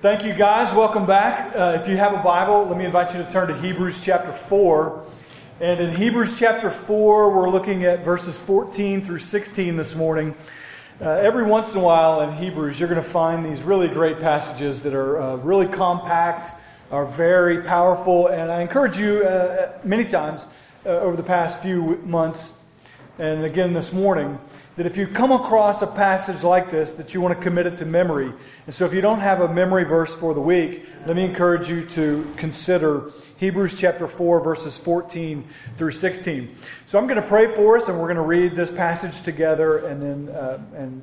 Thank you, guys. Welcome back. Uh, if you have a Bible, let me invite you to turn to Hebrews chapter 4. And in Hebrews chapter 4, we're looking at verses 14 through 16 this morning. Uh, every once in a while in Hebrews, you're going to find these really great passages that are uh, really compact, are very powerful. And I encourage you uh, many times uh, over the past few months, and again this morning, that if you come across a passage like this, that you want to commit it to memory. And so if you don't have a memory verse for the week, let me encourage you to consider Hebrews chapter 4, verses 14 through 16. So I'm going to pray for us, and we're going to read this passage together, and then uh, and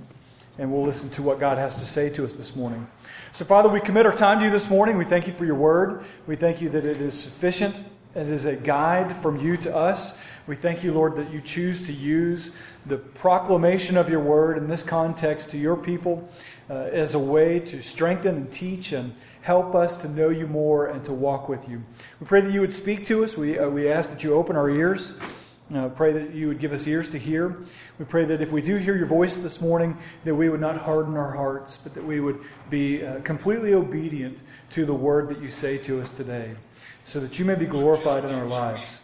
and we'll listen to what God has to say to us this morning. So, Father, we commit our time to you this morning. We thank you for your word. We thank you that it is sufficient. It is a guide from you to us. We thank you, Lord, that you choose to use the proclamation of your word in this context to your people uh, as a way to strengthen and teach and help us to know you more and to walk with you. We pray that you would speak to us. We, uh, we ask that you open our ears. Uh, pray that you would give us ears to hear. We pray that if we do hear your voice this morning, that we would not harden our hearts, but that we would be uh, completely obedient to the word that you say to us today, so that you may be glorified in our lives.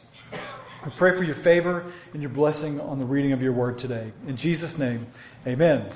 We pray for your favor and your blessing on the reading of your word today. In Jesus' name, amen.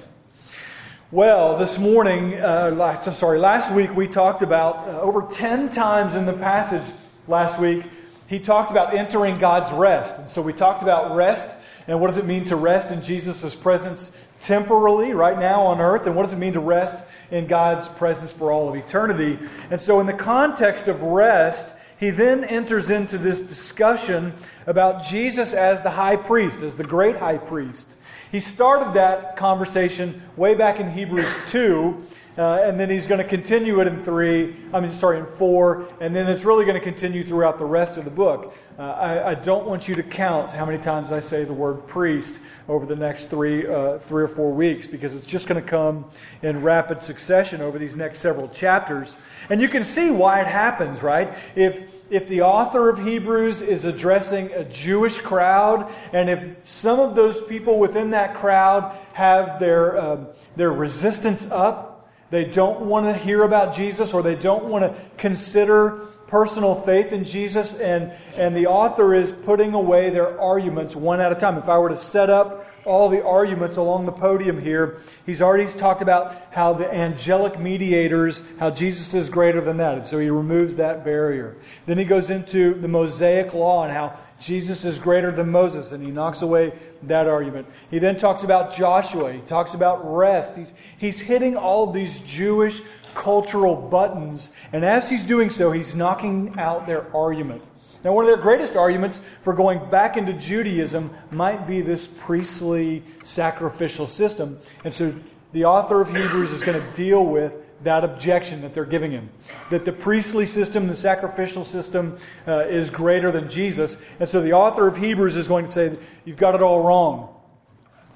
Well, this morning, uh, last, sorry, last week we talked about uh, over 10 times in the passage last week, he talked about entering God's rest. And so we talked about rest and what does it mean to rest in Jesus' presence temporally, right now on earth, and what does it mean to rest in God's presence for all of eternity. And so, in the context of rest, he then enters into this discussion about Jesus as the high priest, as the great high priest. He started that conversation way back in Hebrews 2, uh, and then he's going to continue it in 3, I mean, sorry, in 4, and then it's really going to continue throughout the rest of the book. Uh, I, I, don't want you to count how many times I say the word priest over the next three, uh, three or four weeks because it's just going to come in rapid succession over these next several chapters. And you can see why it happens, right? If if the author of Hebrews is addressing a Jewish crowd, and if some of those people within that crowd have their, um, their resistance up, they don't want to hear about Jesus or they don't want to consider personal faith in Jesus, and, and the author is putting away their arguments one at a time. If I were to set up all the arguments along the podium here, he's already talked about how the angelic mediators, how Jesus is greater than that. And so he removes that barrier. Then he goes into the Mosaic law and how Jesus is greater than Moses, and he knocks away that argument. He then talks about Joshua. He talks about rest. He's, he's hitting all these Jewish cultural buttons, and as he's doing so, he's knocking out their argument. Now, one of their greatest arguments for going back into Judaism might be this priestly sacrificial system. And so the author of Hebrews is going to deal with that objection that they're giving him. That the priestly system, the sacrificial system, uh, is greater than Jesus. And so the author of Hebrews is going to say, You've got it all wrong.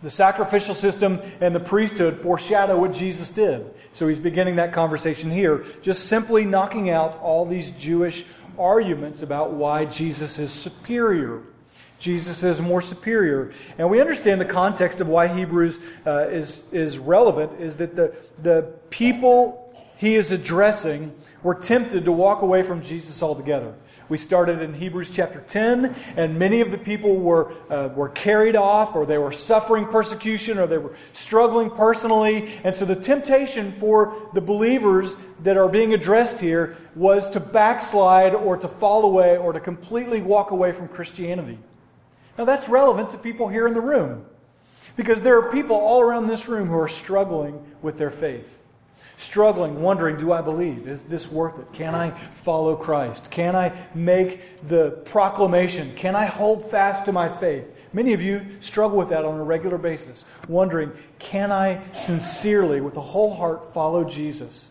The sacrificial system and the priesthood foreshadow what Jesus did. So he's beginning that conversation here, just simply knocking out all these Jewish arguments about why Jesus is superior. Jesus is more superior. And we understand the context of why Hebrews uh, is, is relevant is that the, the people he is addressing were tempted to walk away from Jesus altogether. We started in Hebrews chapter 10, and many of the people were, uh, were carried off, or they were suffering persecution, or they were struggling personally. And so the temptation for the believers that are being addressed here was to backslide, or to fall away, or to completely walk away from Christianity. Now that's relevant to people here in the room, because there are people all around this room who are struggling with their faith struggling, wondering, do I believe? Is this worth it? Can I follow Christ? Can I make the proclamation? Can I hold fast to my faith? Many of you struggle with that on a regular basis, wondering, can I sincerely, with a whole heart, follow Jesus?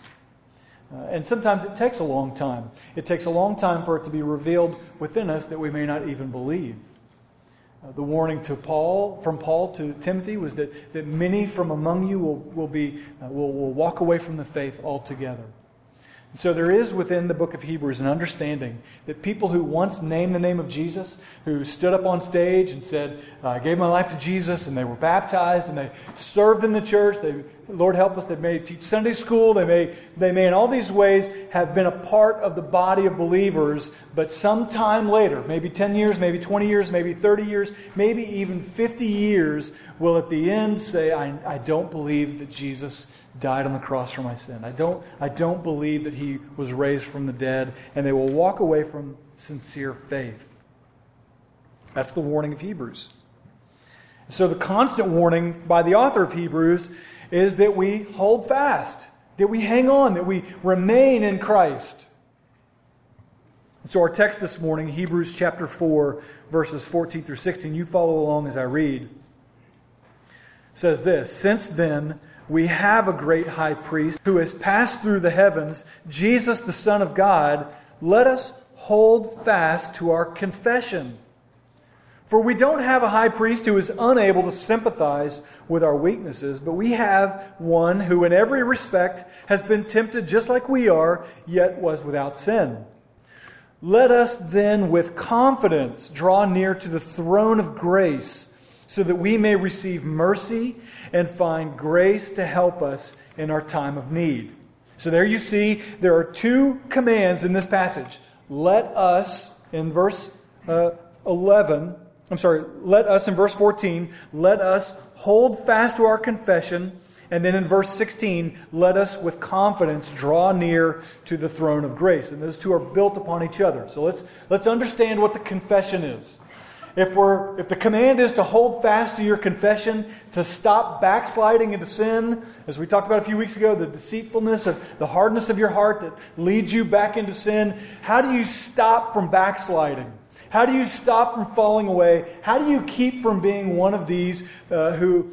Uh, and sometimes it takes a long time. It takes a long time for it to be revealed within us that we may not even believe. Uh, the warning to Paul, from Paul to Timothy, was that, that many from among you will, will, be, uh, will, will walk away from the faith altogether. So there is within the book of Hebrews an understanding that people who once named the name of Jesus, who stood up on stage and said, I gave my life to Jesus, and they were baptized, and they served in the church, they, Lord help us, they may teach Sunday school, they may, they may in all these ways have been a part of the body of believers, but sometime later, maybe 10 years, maybe 20 years, maybe 30 years, maybe even 50 years, will at the end say, I, I don't believe that Jesus died on the cross for my sin. I don't, I don't believe that he was raised from the dead, and they will walk away from sincere faith. That's the warning of Hebrews. So, the constant warning by the author of Hebrews is that we hold fast, that we hang on, that we remain in Christ. So, our text this morning, Hebrews chapter 4, verses 14 through 16, you follow along as I read, says this Since then, we have a great high priest who has passed through the heavens, Jesus, the Son of God. Let us hold fast to our confession. For we don't have a high priest who is unable to sympathize with our weaknesses, but we have one who, in every respect, has been tempted just like we are, yet was without sin. Let us then, with confidence, draw near to the throne of grace so that we may receive mercy and find grace to help us in our time of need. So there you see, there are two commands in this passage. Let us, in verse uh, 11, I'm sorry, let us, in verse 14, let us hold fast to our confession. And then in verse 16, let us with confidence draw near to the throne of grace. And those two are built upon each other. So let's, let's understand what the confession is if, we're, if the command is to hold fast to your confession, to stop backsliding into sin, as we talked about a few weeks ago, the deceitfulness of the hardness of your heart that leads you back into sin, how do you stop from backsliding? How do you stop from falling away? How do you keep from being one of these uh, who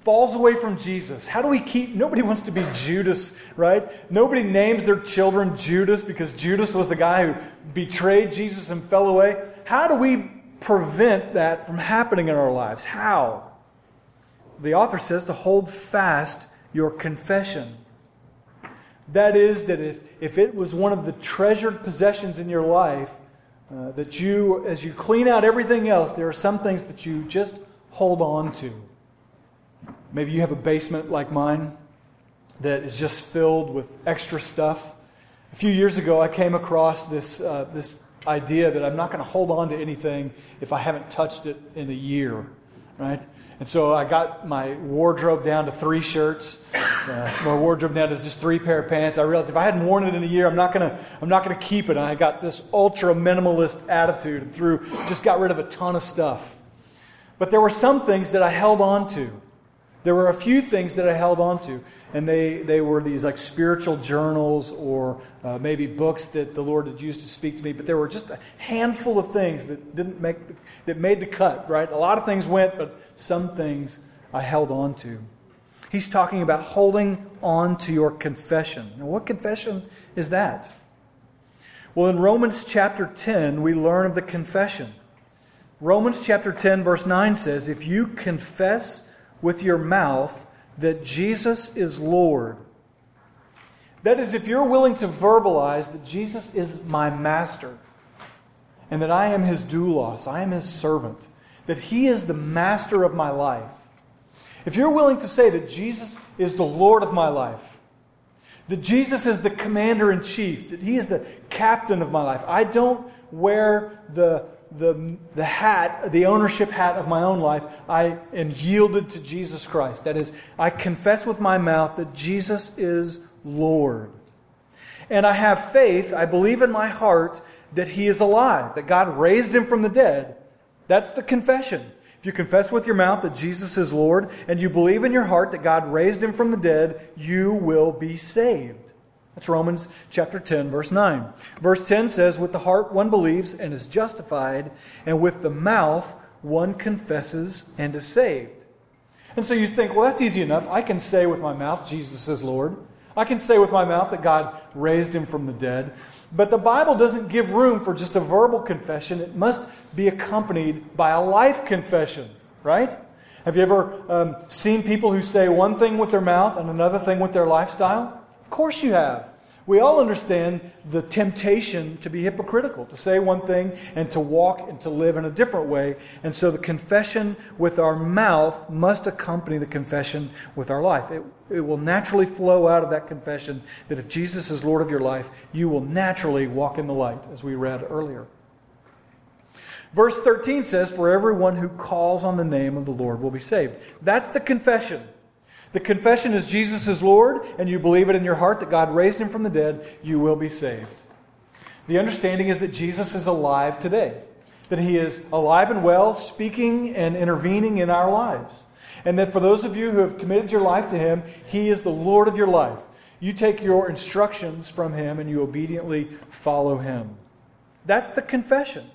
falls away from Jesus? How do we keep? Nobody wants to be Judas, right? Nobody names their children Judas because Judas was the guy who betrayed Jesus and fell away. How do we prevent that from happening in our lives. How? The author says to hold fast your confession. That is, that if, if it was one of the treasured possessions in your life, uh, that you, as you clean out everything else, there are some things that you just hold on to. Maybe you have a basement like mine that is just filled with extra stuff. A few years ago, I came across this, uh, this idea that I'm not going to hold on to anything if I haven't touched it in a year, right? And so I got my wardrobe down to three shirts, uh, my wardrobe down to just three pair of pants. I realized if I hadn't worn it in a year, I'm not going to I'm not to keep it. And I got this ultra minimalist attitude and through just got rid of a ton of stuff. But there were some things that I held on to. There were a few things that I held on to, and they, they were these like spiritual journals or uh, maybe books that the Lord had used to speak to me. But there were just a handful of things that didn't make the, that made the cut. Right, a lot of things went, but some things I held on to. He's talking about holding on to your confession. Now, what confession is that? Well, in Romans chapter 10, we learn of the confession. Romans chapter 10, verse 9 says, If you confess with your mouth that Jesus is Lord. That is, if you're willing to verbalize that Jesus is my master and that I am his doulos, I am his servant, that he is the master of my life. If you're willing to say that Jesus is the Lord of my life, that Jesus is the commander in chief, that he is the captain of my life, I don't wear the the, the hat, the ownership hat of my own life, I am yielded to Jesus Christ. That is, I confess with my mouth that Jesus is Lord. And I have faith, I believe in my heart that he is alive, that God raised him from the dead. That's the confession. If you confess with your mouth that Jesus is Lord and you believe in your heart that God raised him from the dead, you will be saved. That's Romans chapter 10, verse 9. Verse 10 says, With the heart one believes and is justified, and with the mouth one confesses and is saved. And so you think, well, that's easy enough. I can say with my mouth, Jesus is Lord. I can say with my mouth that God raised him from the dead. But the Bible doesn't give room for just a verbal confession, it must be accompanied by a life confession, right? Have you ever um, seen people who say one thing with their mouth and another thing with their lifestyle? Of course you have. We all understand the temptation to be hypocritical, to say one thing and to walk and to live in a different way. And so the confession with our mouth must accompany the confession with our life. It, it will naturally flow out of that confession that if Jesus is Lord of your life, you will naturally walk in the light, as we read earlier. Verse 13 says, For everyone who calls on the name of the Lord will be saved. That's the confession. The confession is Jesus is Lord, and you believe it in your heart that God raised him from the dead, you will be saved. The understanding is that Jesus is alive today, that he is alive and well, speaking and intervening in our lives. And that for those of you who have committed your life to him, he is the Lord of your life. You take your instructions from him and you obediently follow him. That's the confession.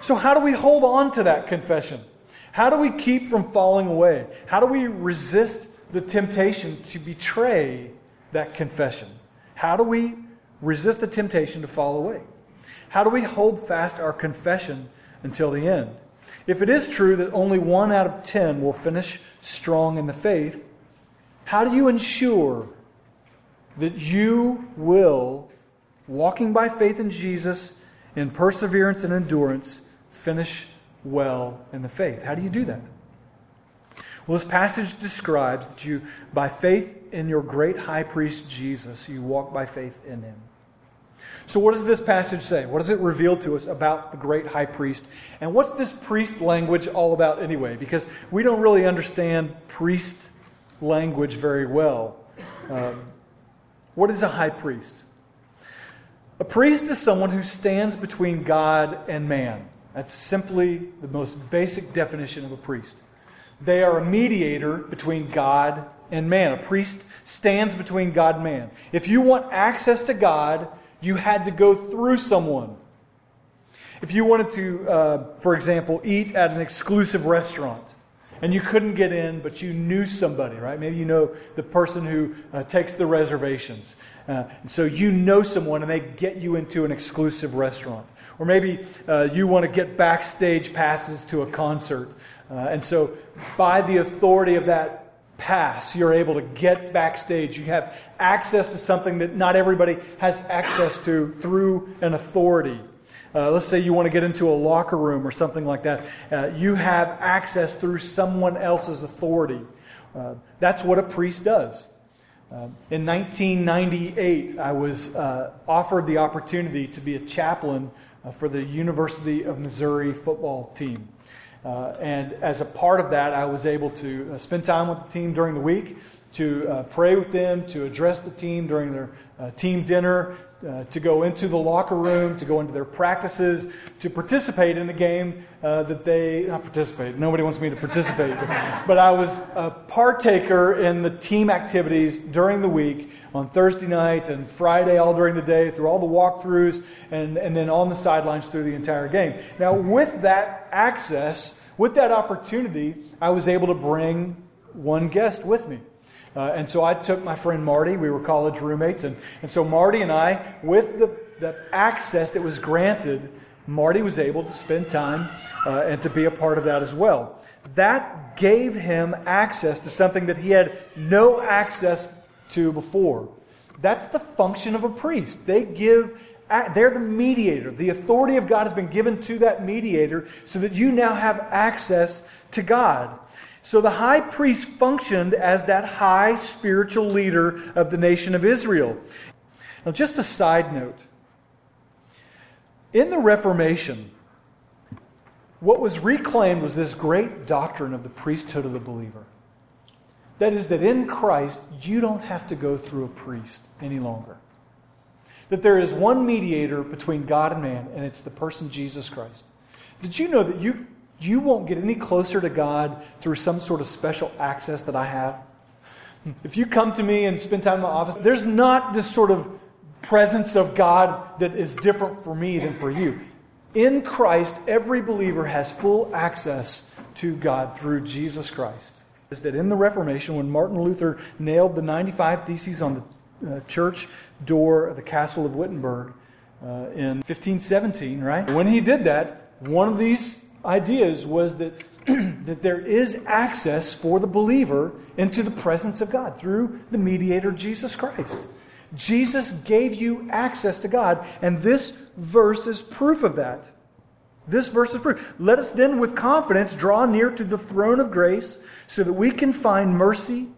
So, how do we hold on to that confession? How do we keep from falling away? How do we resist the temptation to betray that confession? How do we resist the temptation to fall away? How do we hold fast our confession until the end? If it is true that only one out of ten will finish strong in the faith, how do you ensure that you will, walking by faith in Jesus, in perseverance and endurance, finish well in the faith? How do you do that? Well, this passage describes that you, by faith in your great high priest Jesus, you walk by faith in him. So, what does this passage say? What does it reveal to us about the great high priest? And what's this priest language all about anyway? Because we don't really understand priest language very well. Um, what is a high priest? A priest is someone who stands between God and man. That's simply the most basic definition of a priest. They are a mediator between God and man. A priest stands between God and man. If you want access to God, you had to go through someone. If you wanted to, uh, for example, eat at an exclusive restaurant and you couldn't get in, but you knew somebody, right? Maybe you know the person who uh, takes the reservations. Uh, and so you know someone and they get you into an exclusive restaurant. Or maybe uh, you want to get backstage passes to a concert. Uh, and so, by the authority of that pass, you're able to get backstage. You have access to something that not everybody has access to through an authority. Uh, let's say you want to get into a locker room or something like that. Uh, you have access through someone else's authority. Uh, that's what a priest does. Uh, in 1998, I was uh, offered the opportunity to be a chaplain uh, for the University of Missouri football team. Uh, and as a part of that, I was able to uh, spend time with the team during the week, to uh, pray with them, to address the team during their uh, team dinner, uh, to go into the locker room, to go into their practices, to participate in the game uh, that they not participate. Nobody wants me to participate, but I was a partaker in the team activities during the week on Thursday night and Friday, all during the day, through all the walkthroughs, and, and then on the sidelines through the entire game. Now, with that access, with that opportunity, I was able to bring one guest with me. Uh, and so I took my friend Marty, we were college roommates, and, and so Marty and I, with the, the access that was granted, Marty was able to spend time uh, and to be a part of that as well. That gave him access to something that he had no access to before. That's the function of a priest. They give they're the mediator. The authority of God has been given to that mediator so that you now have access to God. So the high priest functioned as that high spiritual leader of the nation of Israel. Now, just a side note. In the Reformation, what was reclaimed was this great doctrine of the priesthood of the believer. That is, that in Christ, you don't have to go through a priest any longer. That there is one mediator between God and man, and it's the person Jesus Christ. Did you know that you you won't get any closer to God through some sort of special access that I have. If you come to me and spend time in my office, there's not this sort of presence of God that is different for me than for you. In Christ, every believer has full access to God through Jesus Christ. Is that in the Reformation, when Martin Luther nailed the 95 Theses on the uh, church door of the castle of Wittenberg uh, in 1517, right? When he did that, one of these ideas was that, that there is access for the believer into the presence of God through the mediator Jesus Christ. Jesus gave you access to God, and this verse is proof of that. This verse is proof. Let us then, with confidence, draw near to the throne of grace so that we can find mercy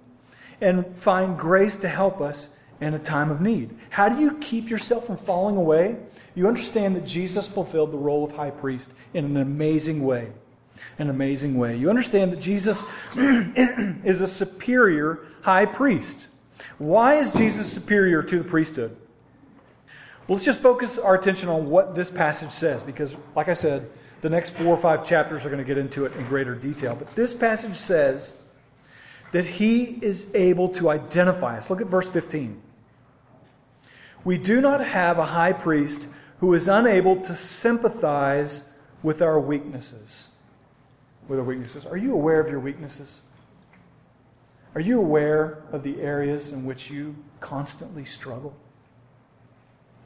and find grace to help us in a time of need. How do you keep yourself from falling away? You understand that Jesus fulfilled the role of high priest in an amazing way. An amazing way. You understand that Jesus is a superior high priest. Why is Jesus superior to the priesthood? Well, let's just focus our attention on what this passage says, because, like I said, the next four or five chapters are going to get into it in greater detail. But this passage says that he is able to identify us. Look at verse 15. We do not have a high priest who is unable to sympathize with our weaknesses. With our weaknesses. Are you aware of your weaknesses? Are you aware of the areas in which you constantly struggle?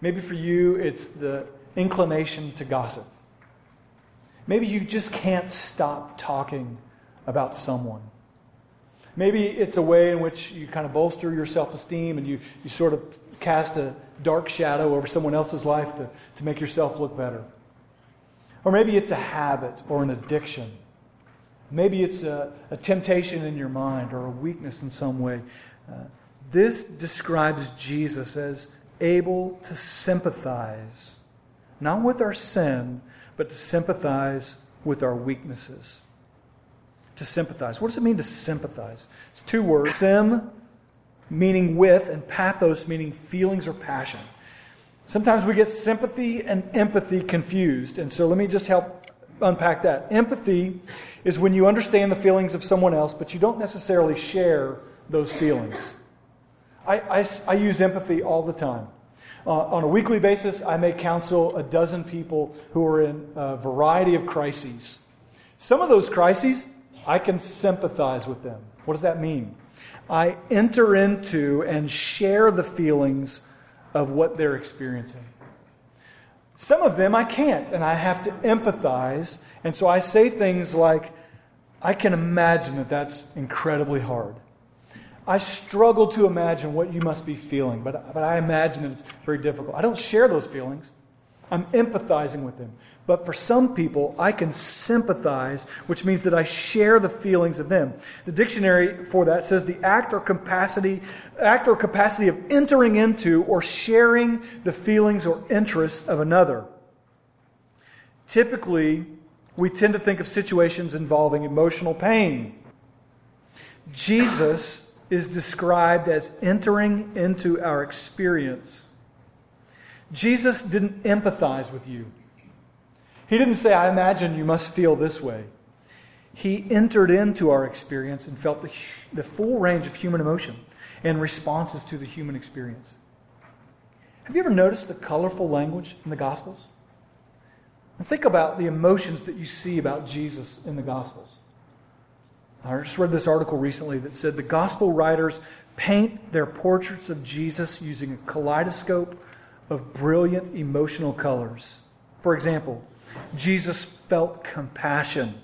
Maybe for you, it's the inclination to gossip. Maybe you just can't stop talking about someone. Maybe it's a way in which you kind of bolster your self esteem and you, you sort of cast a dark shadow over someone else's life to, to make yourself look better. Or maybe it's a habit or an addiction. Maybe it's a, a temptation in your mind or a weakness in some way. Uh, this describes Jesus as able to sympathize, not with our sin, but to sympathize with our weaknesses. To sympathize. What does it mean to sympathize? It's two words sim, meaning with, and pathos, meaning feelings or passion. Sometimes we get sympathy and empathy confused, and so let me just help unpack that. Empathy is when you understand the feelings of someone else, but you don't necessarily share those feelings. I, I, I use empathy all the time. Uh, on a weekly basis, I may counsel a dozen people who are in a variety of crises. Some of those crises, I can sympathize with them. What does that mean? I enter into and share the feelings of what they're experiencing. Some of them I can't, and I have to empathize. And so I say things like, I can imagine that that's incredibly hard. I struggle to imagine what you must be feeling, but, but I imagine that it's very difficult. I don't share those feelings. I'm empathizing with them. But for some people, I can sympathize, which means that I share the feelings of them. The dictionary for that says the act or capacity, act or capacity of entering into or sharing the feelings or interests of another. Typically, we tend to think of situations involving emotional pain. Jesus is described as entering into our experience. Jesus didn't empathize with you. He didn't say, I imagine you must feel this way. He entered into our experience and felt the, the full range of human emotion and responses to the human experience. Have you ever noticed the colorful language in the Gospels? And think about the emotions that you see about Jesus in the Gospels. I just read this article recently that said the gospel writers paint their portraits of Jesus using a kaleidoscope of brilliant emotional colors. For example, Jesus felt compassion.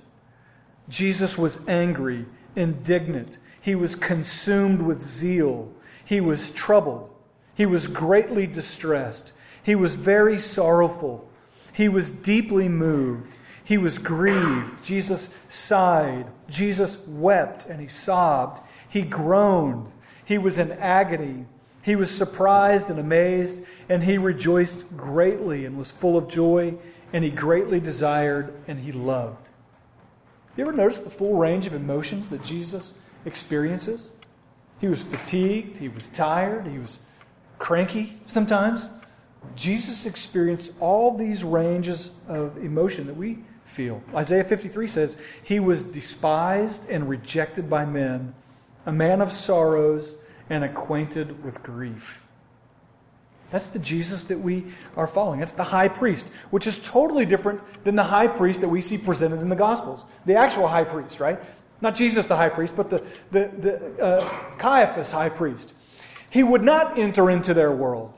Jesus was angry, indignant. He was consumed with zeal. He was troubled. He was greatly distressed. He was very sorrowful. He was deeply moved. He was grieved. Jesus sighed. Jesus wept and he sobbed. He groaned. He was in agony. He was surprised and amazed, and he rejoiced greatly and was full of joy, and he greatly desired and he loved. You ever notice the full range of emotions that Jesus experiences? He was fatigued, he was tired, he was cranky sometimes. Jesus experienced all these ranges of emotion that we feel. Isaiah 53 says, He was despised and rejected by men, a man of sorrows and acquainted with grief. That's the Jesus that we are following. That's the high priest, which is totally different than the high priest that we see presented in the Gospels. The actual high priest, right? Not Jesus the high priest, but the, the, the uh, Caiaphas high priest. He would not enter into their world.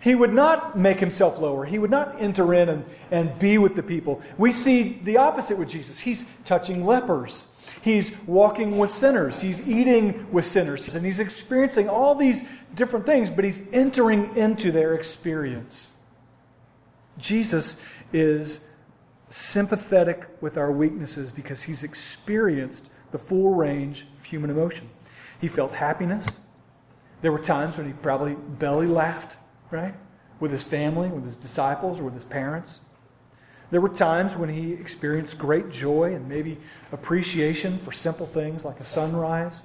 He would not make himself lower. He would not enter in and, and be with the people. We see the opposite with Jesus. He's touching lepers. He's walking with sinners. He's eating with sinners. And he's experiencing all these different things, but he's entering into their experience. Jesus is sympathetic with our weaknesses because he's experienced the full range of human emotion. He felt happiness. There were times when he probably belly laughed, right? With his family, with his disciples, or with his parents. There were times when he experienced great joy and maybe appreciation for simple things like a sunrise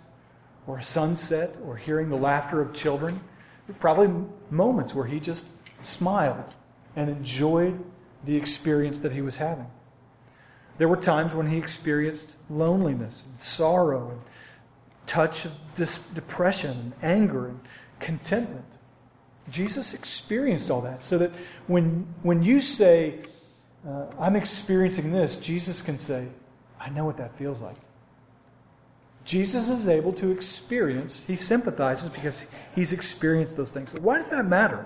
or a sunset or hearing the laughter of children. There were probably moments where he just smiled and enjoyed the experience that he was having. There were times when he experienced loneliness and sorrow and touch of dis- depression and anger and contentment. Jesus experienced all that so that when, when you say, uh, I'm experiencing this, Jesus can say, I know what that feels like. Jesus is able to experience, he sympathizes because he's experienced those things. why does that matter?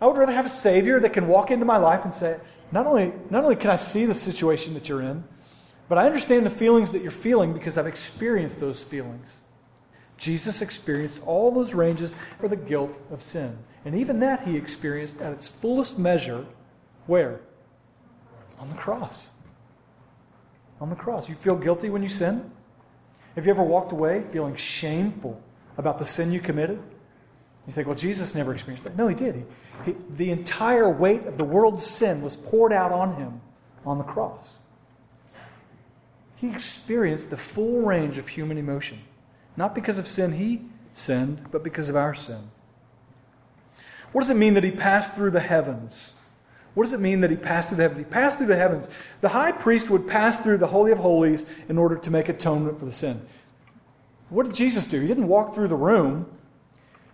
I would rather have a Savior that can walk into my life and say, not only, not only can I see the situation that you're in, but I understand the feelings that you're feeling because I've experienced those feelings. Jesus experienced all those ranges for the guilt of sin. And even that he experienced at its fullest measure where? On the cross. On the cross. You feel guilty when you sin? Have you ever walked away feeling shameful about the sin you committed? You think, well, Jesus never experienced that. No, he did. He, he, the entire weight of the world's sin was poured out on him on the cross. He experienced the full range of human emotion, not because of sin he sinned, but because of our sin. What does it mean that he passed through the heavens? What does it mean that he passed through the heavens? He passed through the heavens. The high priest would pass through the Holy of Holies in order to make atonement for the sin. What did Jesus do? He didn't walk through the room.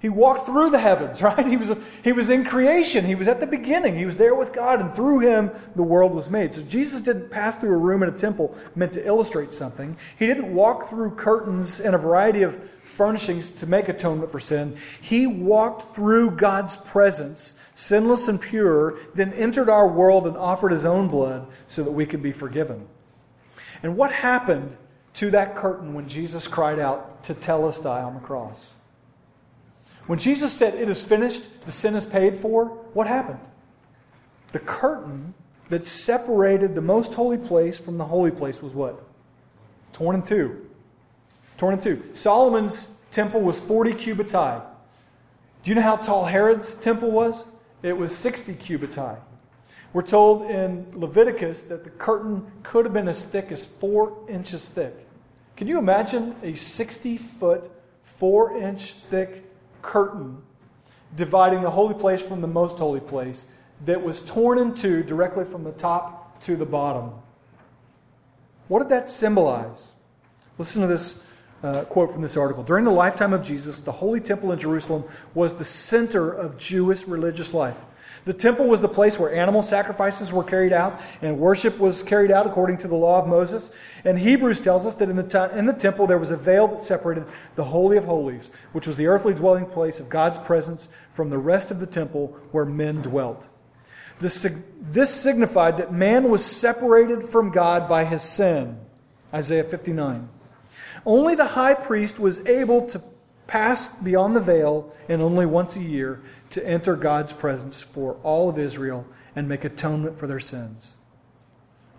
He walked through the heavens, right? He was, he was in creation. He was at the beginning. He was there with God, and through him, the world was made. So Jesus didn't pass through a room in a temple meant to illustrate something. He didn't walk through curtains and a variety of furnishings to make atonement for sin. He walked through God's presence sinless and pure, then entered our world and offered his own blood so that we could be forgiven. And what happened to that curtain when Jesus cried out to tell us die on the cross? When Jesus said, It is finished, the sin is paid for, what happened? The curtain that separated the most holy place from the holy place was what? Torn in two. Torn in two. Solomon's temple was 40 cubits high. Do you know how tall Herod's temple was? It was 60 cubits high. We're told in Leviticus that the curtain could have been as thick as four inches thick. Can you imagine a 60 foot, four inch thick curtain dividing the holy place from the most holy place that was torn in two directly from the top to the bottom? What did that symbolize? Listen to this uh, quote from this article. During the lifetime of Jesus, the Holy Temple in Jerusalem was the center of Jewish religious life. The temple was the place where animal sacrifices were carried out and worship was carried out according to the law of Moses. And Hebrews tells us that in the, in the temple there was a veil that separated the Holy of Holies, which was the earthly dwelling place of God's presence, from the rest of the temple where men dwelt. This, this signified that man was separated from God by his sin. Isaiah 59. Only the high priest was able to pass beyond the veil and only once a year to enter God's presence for all of Israel and make atonement for their sins.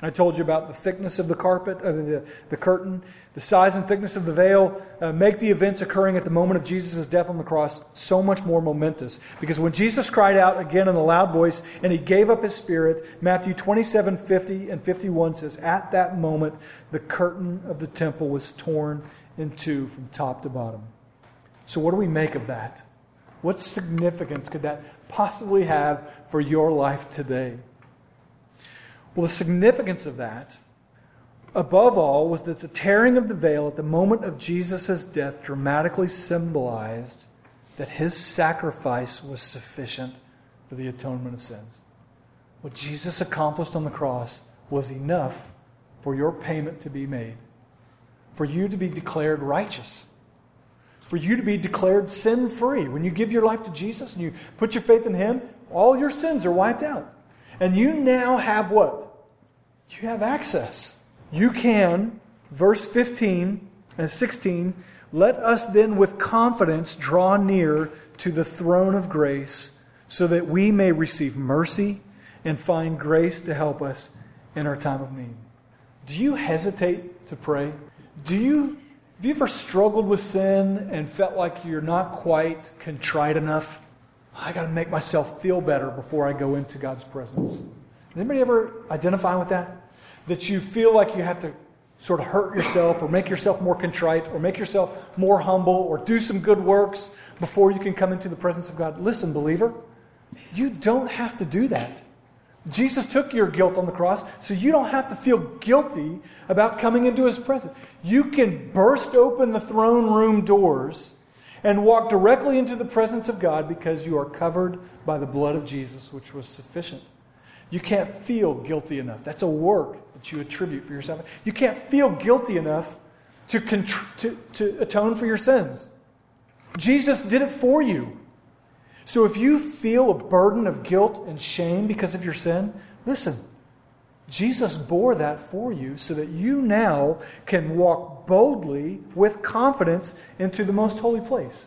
I told you about the thickness of the carpet, uh, the, the curtain, the size and thickness of the veil uh, make the events occurring at the moment of Jesus' death on the cross so much more momentous. Because when Jesus cried out again in a loud voice and he gave up his spirit, Matthew 27 50 and 51 says, At that moment, the curtain of the temple was torn in two from top to bottom. So, what do we make of that? What significance could that possibly have for your life today? Well, the significance of that, above all, was that the tearing of the veil at the moment of Jesus' death dramatically symbolized that his sacrifice was sufficient for the atonement of sins. What Jesus accomplished on the cross was enough for your payment to be made, for you to be declared righteous, for you to be declared sin free. When you give your life to Jesus and you put your faith in Him, all your sins are wiped out. And you now have what? You have access. You can Verse 15 and 16 Let us then with confidence draw near to the throne of grace so that we may receive mercy and find grace to help us in our time of need. Do you hesitate to pray? Do you have you ever struggled with sin and felt like you're not quite contrite enough? I got to make myself feel better before I go into God's presence. Does anybody ever identify with that? That you feel like you have to sort of hurt yourself or make yourself more contrite or make yourself more humble or do some good works before you can come into the presence of God. Listen, believer, you don't have to do that. Jesus took your guilt on the cross, so you don't have to feel guilty about coming into his presence. You can burst open the throne room doors and walk directly into the presence of God because you are covered by the blood of Jesus, which was sufficient. You can't feel guilty enough. That's a work that you attribute for yourself. You can't feel guilty enough to, contr- to, to atone for your sins. Jesus did it for you. So if you feel a burden of guilt and shame because of your sin, listen, Jesus bore that for you so that you now can walk boldly with confidence into the most holy place.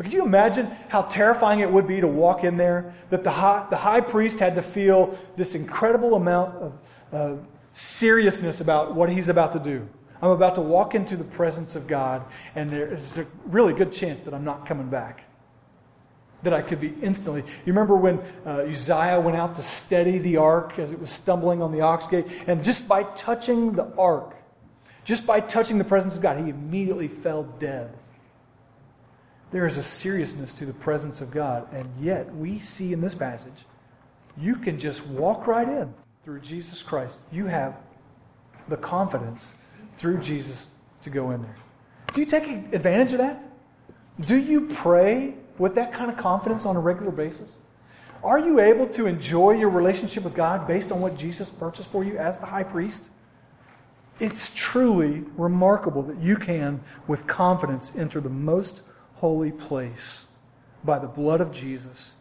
But could you imagine how terrifying it would be to walk in there? That the high, the high priest had to feel this incredible amount of uh, seriousness about what he's about to do. I'm about to walk into the presence of God, and there is a really good chance that I'm not coming back that I could be instantly. You remember when uh, Uzziah went out to steady the ark as it was stumbling on the ox gate, and just by touching the ark, just by touching the presence of God, he immediately fell dead. There is a seriousness to the presence of God, and yet we see in this passage, you can just walk right in through Jesus Christ. You have the confidence through Jesus to go in there. Do you take advantage of that? Do you pray with that kind of confidence on a regular basis? Are you able to enjoy your relationship with God based on what Jesus purchased for you as the high priest? It's truly remarkable that you can, with confidence, enter the most holy place by the blood of Jesus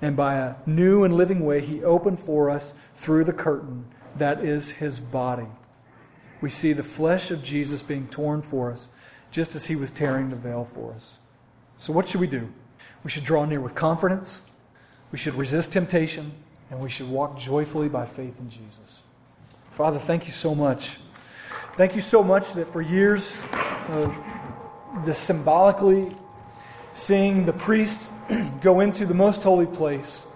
and by a new and living way he opened for us through the curtain that is his body. We see the flesh of Jesus being torn for us, just as he was tearing the veil for us. So, what should we do? We should draw near with confidence. We should resist temptation. And we should walk joyfully by faith in Jesus. Father, thank you so much. Thank you so much that for years, uh, the symbolically seeing the priest go into the most holy place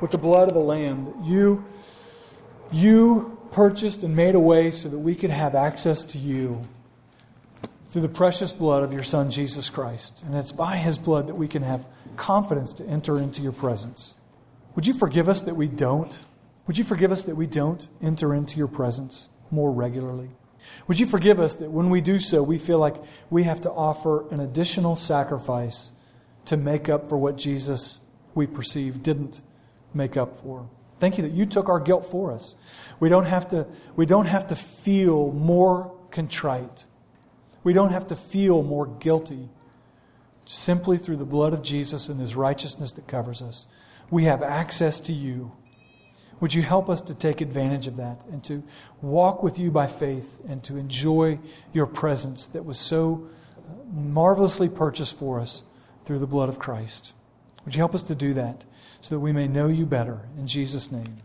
with the blood of the Lamb, that you, you purchased and made a way so that we could have access to you through the precious blood of your Son, Jesus Christ. And it's by his blood that we can have confidence to enter into your presence. Would you forgive us that we don't? Would you forgive us that we don't enter into your presence more regularly? Would you forgive us that when we do so, we feel like we have to offer an additional sacrifice to make up for what Jesus, we perceive, didn't make up for? Thank you that you took our guilt for us. We don't have to, we don't have to feel more contrite we don't have to feel more guilty. Simply through the blood of Jesus and his righteousness that covers us, we have access to you. Would you help us to take advantage of that and to walk with you by faith and to enjoy your presence that was so marvelously purchased for us through the blood of Christ? Would you help us to do that so that we may know you better? In Jesus' name.